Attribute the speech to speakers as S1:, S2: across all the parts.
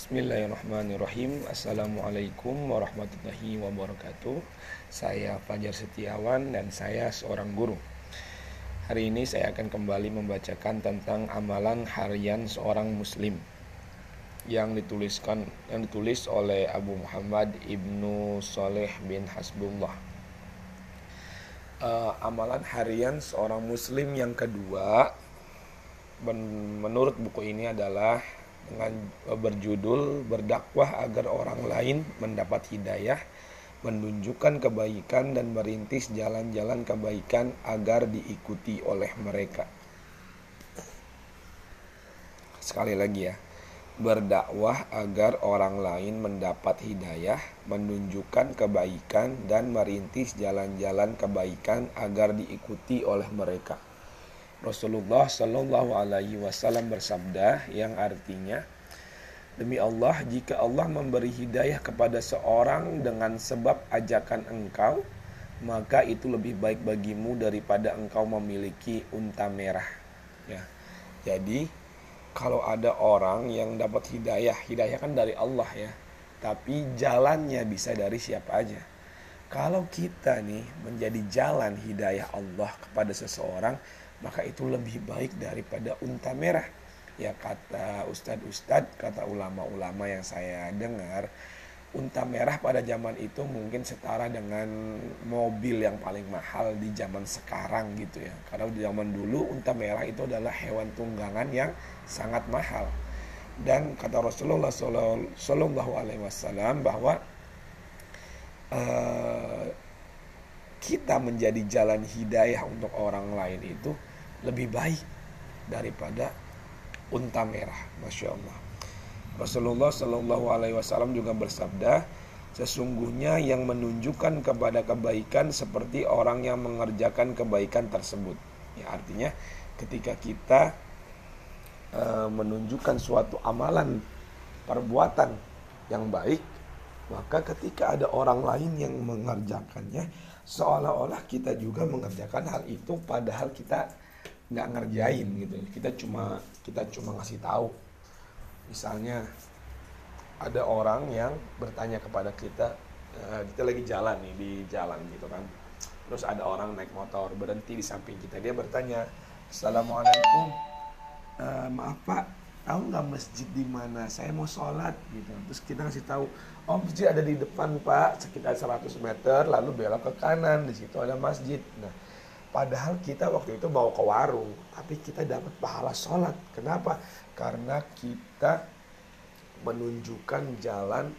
S1: Bismillahirrahmanirrahim. Assalamualaikum warahmatullahi wabarakatuh. Saya Fajar Setiawan dan saya seorang guru. Hari ini saya akan kembali membacakan tentang amalan harian seorang muslim Yang dituliskan yang ditulis oleh Abu Muhammad Ibnu Soleh bin Hasbullah. Uh, Amalan harian seorang muslim yang kedua Menurut buku ini adalah dengan berjudul berdakwah agar orang lain mendapat hidayah, menunjukkan kebaikan dan merintis jalan-jalan kebaikan agar diikuti oleh mereka. Sekali lagi ya. Berdakwah agar orang lain mendapat hidayah, menunjukkan kebaikan dan merintis jalan-jalan kebaikan agar diikuti oleh mereka. Rasulullah Shallallahu Alaihi Wasallam bersabda yang artinya demi Allah jika Allah memberi hidayah kepada seorang dengan sebab ajakan engkau maka itu lebih baik bagimu daripada engkau memiliki unta merah. Ya. Jadi kalau ada orang yang dapat hidayah hidayah kan dari Allah ya tapi jalannya bisa dari siapa aja. Kalau kita nih menjadi jalan hidayah Allah kepada seseorang maka itu lebih baik daripada unta merah. Ya kata ustadz-ustadz, kata ulama-ulama yang saya dengar, unta merah pada zaman itu mungkin setara dengan mobil yang paling mahal di zaman sekarang gitu ya. Karena di zaman dulu unta merah itu adalah hewan tunggangan yang sangat mahal. Dan kata Rasulullah Wasallam bahwa uh, kita menjadi jalan hidayah untuk orang lain itu lebih baik daripada unta merah, masya Allah. Rasulullah Shallallahu Alaihi Wasallam juga bersabda, sesungguhnya yang menunjukkan kepada kebaikan seperti orang yang mengerjakan kebaikan tersebut. Ya, artinya ketika kita e, menunjukkan suatu amalan perbuatan yang baik, maka ketika ada orang lain yang mengerjakannya, seolah-olah kita juga mengerjakan hal itu, padahal kita nggak ngerjain gitu. Kita cuma kita cuma ngasih tahu. Misalnya ada orang yang bertanya kepada kita uh, kita lagi jalan nih di jalan gitu kan. Terus ada orang naik motor berhenti di samping kita. Dia bertanya assalamualaikum uh, maaf pak tahu nggak masjid di mana? Saya mau sholat gitu. Terus kita ngasih tahu oh masjid ada di depan pak sekitar 100 meter lalu belok ke kanan di situ ada masjid. Nah Padahal kita waktu itu bawa ke warung, tapi kita dapat pahala sholat. Kenapa? Karena kita menunjukkan jalan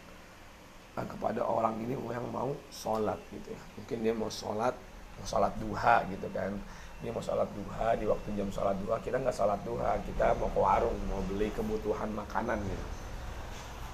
S1: eh, kepada orang ini yang mau sholat gitu ya. Mungkin dia mau sholat, mau sholat duha gitu kan. Dia mau sholat duha di waktu jam sholat duha, kita nggak sholat duha, kita mau ke warung, mau beli kebutuhan makanan gitu.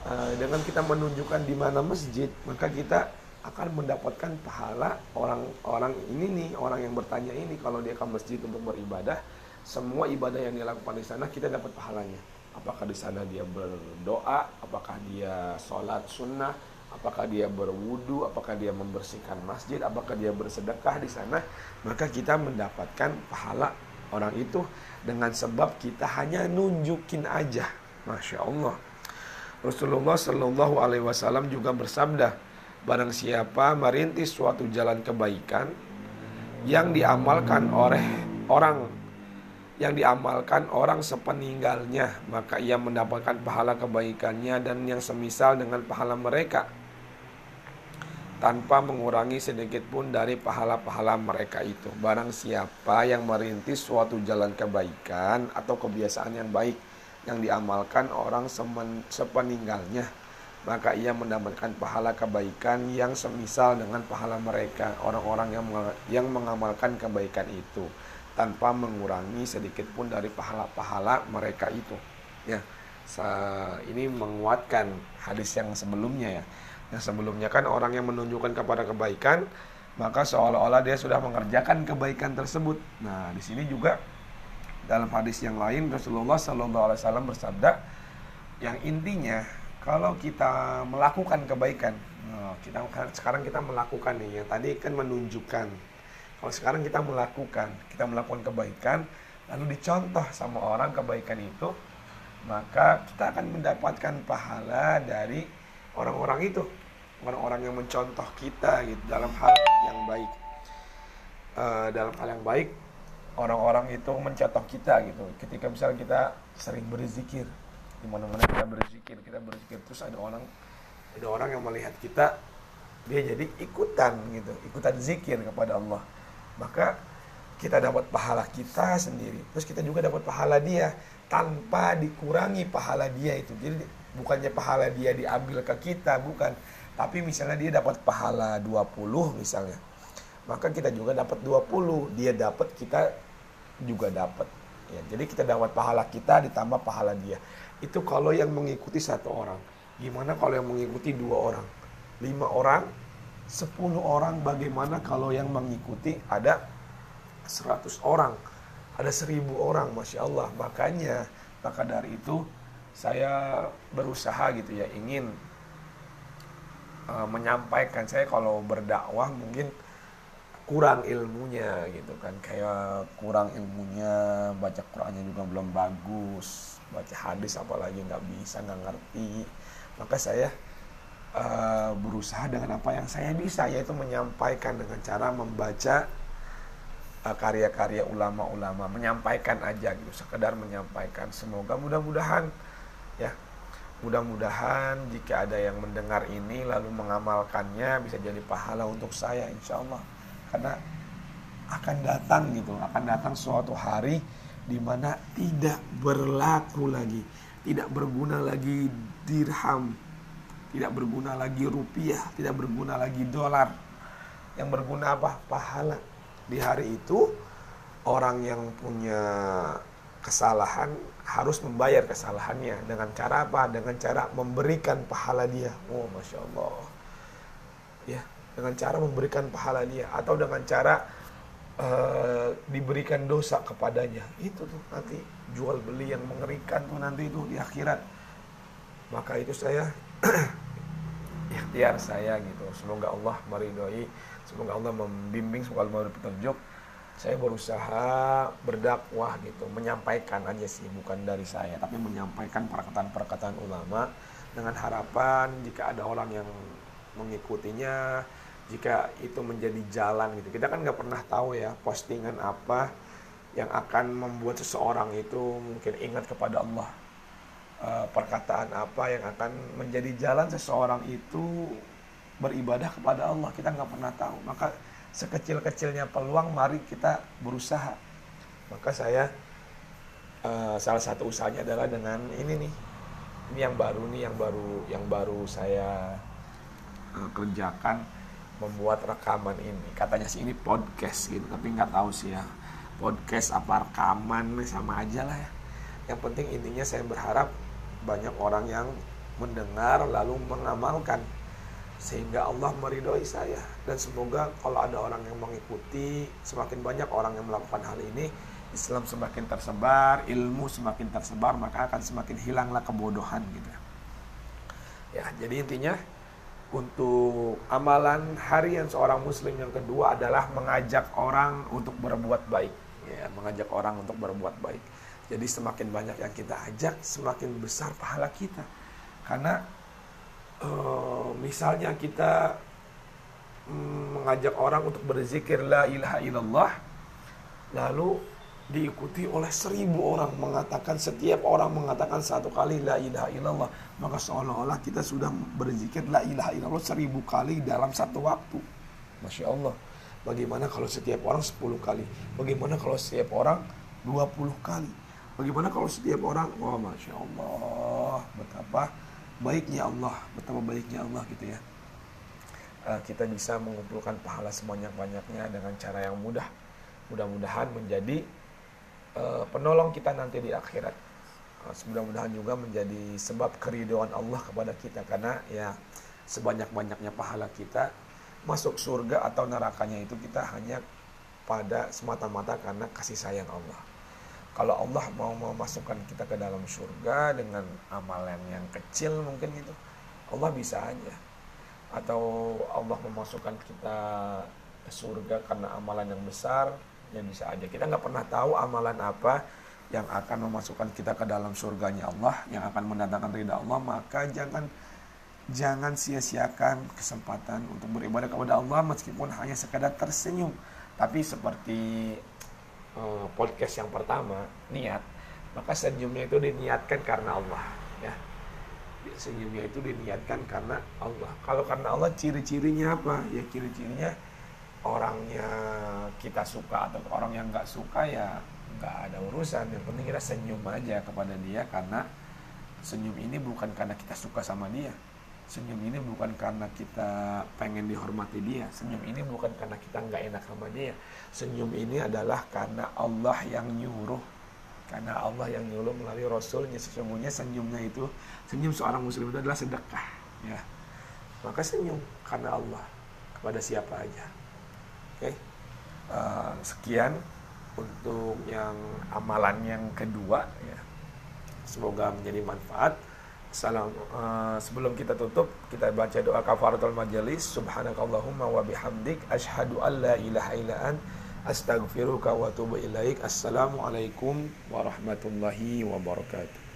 S1: Eh, dengan kita menunjukkan di mana masjid, maka kita akan mendapatkan pahala orang-orang ini nih orang yang bertanya ini kalau dia ke masjid untuk beribadah semua ibadah yang dilakukan di sana kita dapat pahalanya. Apakah di sana dia berdoa apakah dia sholat sunnah apakah dia berwudu apakah dia membersihkan masjid apakah dia bersedekah di sana maka kita mendapatkan pahala orang itu dengan sebab kita hanya nunjukin aja. Masya Allah. Rasulullah Shallallahu Alaihi Wasallam juga bersabda Barang siapa merintis suatu jalan kebaikan yang diamalkan oleh orang yang diamalkan orang sepeninggalnya maka ia mendapatkan pahala kebaikannya dan yang semisal dengan pahala mereka tanpa mengurangi sedikit pun dari pahala-pahala mereka itu. Barang siapa yang merintis suatu jalan kebaikan atau kebiasaan yang baik yang diamalkan orang sepeninggalnya maka ia mendapatkan pahala kebaikan yang semisal dengan pahala mereka orang-orang yang yang mengamalkan kebaikan itu tanpa mengurangi sedikit pun dari pahala-pahala mereka itu. Ya ini menguatkan hadis yang sebelumnya ya. Yang sebelumnya kan orang yang menunjukkan kepada kebaikan maka seolah-olah dia sudah mengerjakan kebaikan tersebut. Nah di sini juga dalam hadis yang lain Rasulullah Shallallahu Alaihi Wasallam bersabda yang intinya kalau kita melakukan kebaikan, oh, kita sekarang kita melakukan nih, yang tadi kan menunjukkan. Kalau sekarang kita melakukan, kita melakukan kebaikan, lalu dicontoh sama orang kebaikan itu, maka kita akan mendapatkan pahala dari orang-orang itu. Orang-orang yang mencontoh kita gitu dalam hal yang baik. Uh, dalam hal yang baik orang-orang itu mencontoh kita gitu. Ketika misalnya kita sering berzikir di mana-mana kita berzikir kita berzikir terus ada orang ada orang yang melihat kita dia jadi ikutan gitu ikutan zikir kepada Allah maka kita dapat pahala kita sendiri terus kita juga dapat pahala dia tanpa dikurangi pahala dia itu jadi bukannya pahala dia diambil ke kita bukan tapi misalnya dia dapat pahala 20 misalnya. Maka kita juga dapat 20. Dia dapat kita juga dapat. Ya, jadi kita dapat pahala kita ditambah pahala dia. Itu kalau yang mengikuti satu orang. Gimana kalau yang mengikuti dua orang? Lima orang? Sepuluh orang? Bagaimana kalau yang mengikuti ada seratus orang? Ada seribu orang? Masya Allah. Makanya maka dari itu saya berusaha gitu ya ingin uh, menyampaikan saya kalau berdakwah mungkin kurang ilmunya gitu kan. Kayak kurang ilmunya baca Qurannya juga belum bagus baca hadis apalagi nggak bisa nggak ngerti. Maka saya uh, berusaha dengan apa yang saya bisa yaitu menyampaikan dengan cara membaca uh, karya-karya ulama-ulama. Menyampaikan aja gitu sekedar menyampaikan. Semoga mudah-mudahan ya Mudah-mudahan jika ada yang mendengar ini lalu mengamalkannya bisa jadi pahala untuk saya insya Allah. Karena akan datang gitu, akan datang suatu hari di mana tidak berlaku lagi, tidak berguna lagi dirham, tidak berguna lagi rupiah, tidak berguna lagi dolar. Yang berguna apa? Pahala. Di hari itu orang yang punya kesalahan harus membayar kesalahannya dengan cara apa? Dengan cara memberikan pahala dia. Oh, masya Allah. Ya, dengan cara memberikan pahala dia atau dengan cara uh, diberikan dosa kepadanya. Itu tuh nanti jual beli yang mengerikan tuh nanti itu di akhirat. Maka itu saya ikhtiar saya gitu. Semoga Allah meridhoi, semoga Allah membimbing, semoga Allah memberi petunjuk saya berusaha berdakwah gitu, menyampaikan aja sih, bukan dari saya, tapi menyampaikan perkataan-perkataan ulama dengan harapan jika ada orang yang mengikutinya, jika itu menjadi jalan gitu. Kita kan nggak pernah tahu ya postingan apa yang akan membuat seseorang itu mungkin ingat kepada Allah. E, perkataan apa yang akan menjadi jalan seseorang itu beribadah kepada Allah. Kita nggak pernah tahu. Maka sekecil-kecilnya peluang mari kita berusaha. Maka saya uh, salah satu usahanya adalah dengan ini nih. Ini yang baru nih yang baru yang baru saya uh, kerjakan membuat rekaman ini. Katanya sih ini podcast gitu tapi nggak tahu sih ya. Podcast apa rekaman sama aja lah ya. Yang penting intinya saya berharap banyak orang yang mendengar lalu mengamalkan. Sehingga Allah meridhoi saya. Dan semoga kalau ada orang yang mengikuti semakin banyak orang yang melakukan hal ini Islam semakin tersebar ilmu semakin tersebar maka akan semakin hilanglah kebodohan gitu. Ya jadi intinya untuk amalan harian seorang muslim yang kedua adalah mengajak orang untuk berbuat baik. Ya mengajak orang untuk berbuat baik. Jadi semakin banyak yang kita ajak semakin besar pahala kita. Karena uh, misalnya kita um, mengajak orang untuk berzikir la ilaha illallah lalu diikuti oleh seribu orang mengatakan setiap orang mengatakan satu kali la ilaha illallah. Maka seolah-olah kita sudah berzikir la ilaha illallah seribu kali dalam satu waktu. Masya Allah. Bagaimana kalau setiap orang sepuluh kali? Bagaimana kalau setiap orang dua puluh kali? Bagaimana kalau setiap orang wah oh, masya Allah betapa baiknya Allah, betapa baiknya Allah gitu ya. Uh, kita bisa mengumpulkan pahala sebanyak-banyaknya dengan cara yang mudah. Mudah-mudahan menjadi uh, penolong kita nanti di akhirat. Uh, mudah-mudahan juga menjadi sebab keridhaan Allah kepada kita. Karena ya sebanyak-banyaknya pahala kita masuk surga atau nerakanya itu kita hanya pada semata-mata karena kasih sayang Allah. Kalau Allah mau memasukkan kita ke dalam surga dengan amalan yang kecil mungkin gitu Allah bisa aja. Atau Allah memasukkan kita ke surga karena amalan yang besar ya bisa aja kita nggak pernah tahu amalan apa yang akan memasukkan kita ke dalam surganya Allah, yang akan mendatangkan ridha Allah, maka jangan jangan sia-siakan kesempatan untuk beribadah kepada Allah meskipun hanya sekadar tersenyum. Tapi seperti uh, podcast yang pertama, niat, maka senyumnya itu diniatkan karena Allah, ya. Senyumnya itu diniatkan karena Allah. Kalau karena Allah ciri-cirinya apa? Ya ciri-cirinya orangnya kita suka atau orang yang nggak suka ya nggak ada urusan. Yang penting kita senyum aja kepada dia karena senyum ini bukan karena kita suka sama dia. Senyum ini bukan karena kita pengen dihormati dia. Senyum ini bukan karena kita nggak enak sama dia. Senyum ini adalah karena Allah yang nyuruh. Karena Allah yang nyuruh melalui Rasulnya. Sesungguhnya senyumnya itu senyum seorang muslim itu adalah sedekah ya. Maka senyum karena Allah kepada siapa aja oke. Okay? uh, eh, sekian untuk yang amalan yang kedua ya. Semoga menjadi manfaat. Salam uh, sebelum kita tutup kita baca doa kafaratul majelis. Subhanakallahumma wa bihamdik asyhadu an la ilaha illa an astaghfiruka wa atubu ilaik. Assalamualaikum warahmatullahi wabarakatuh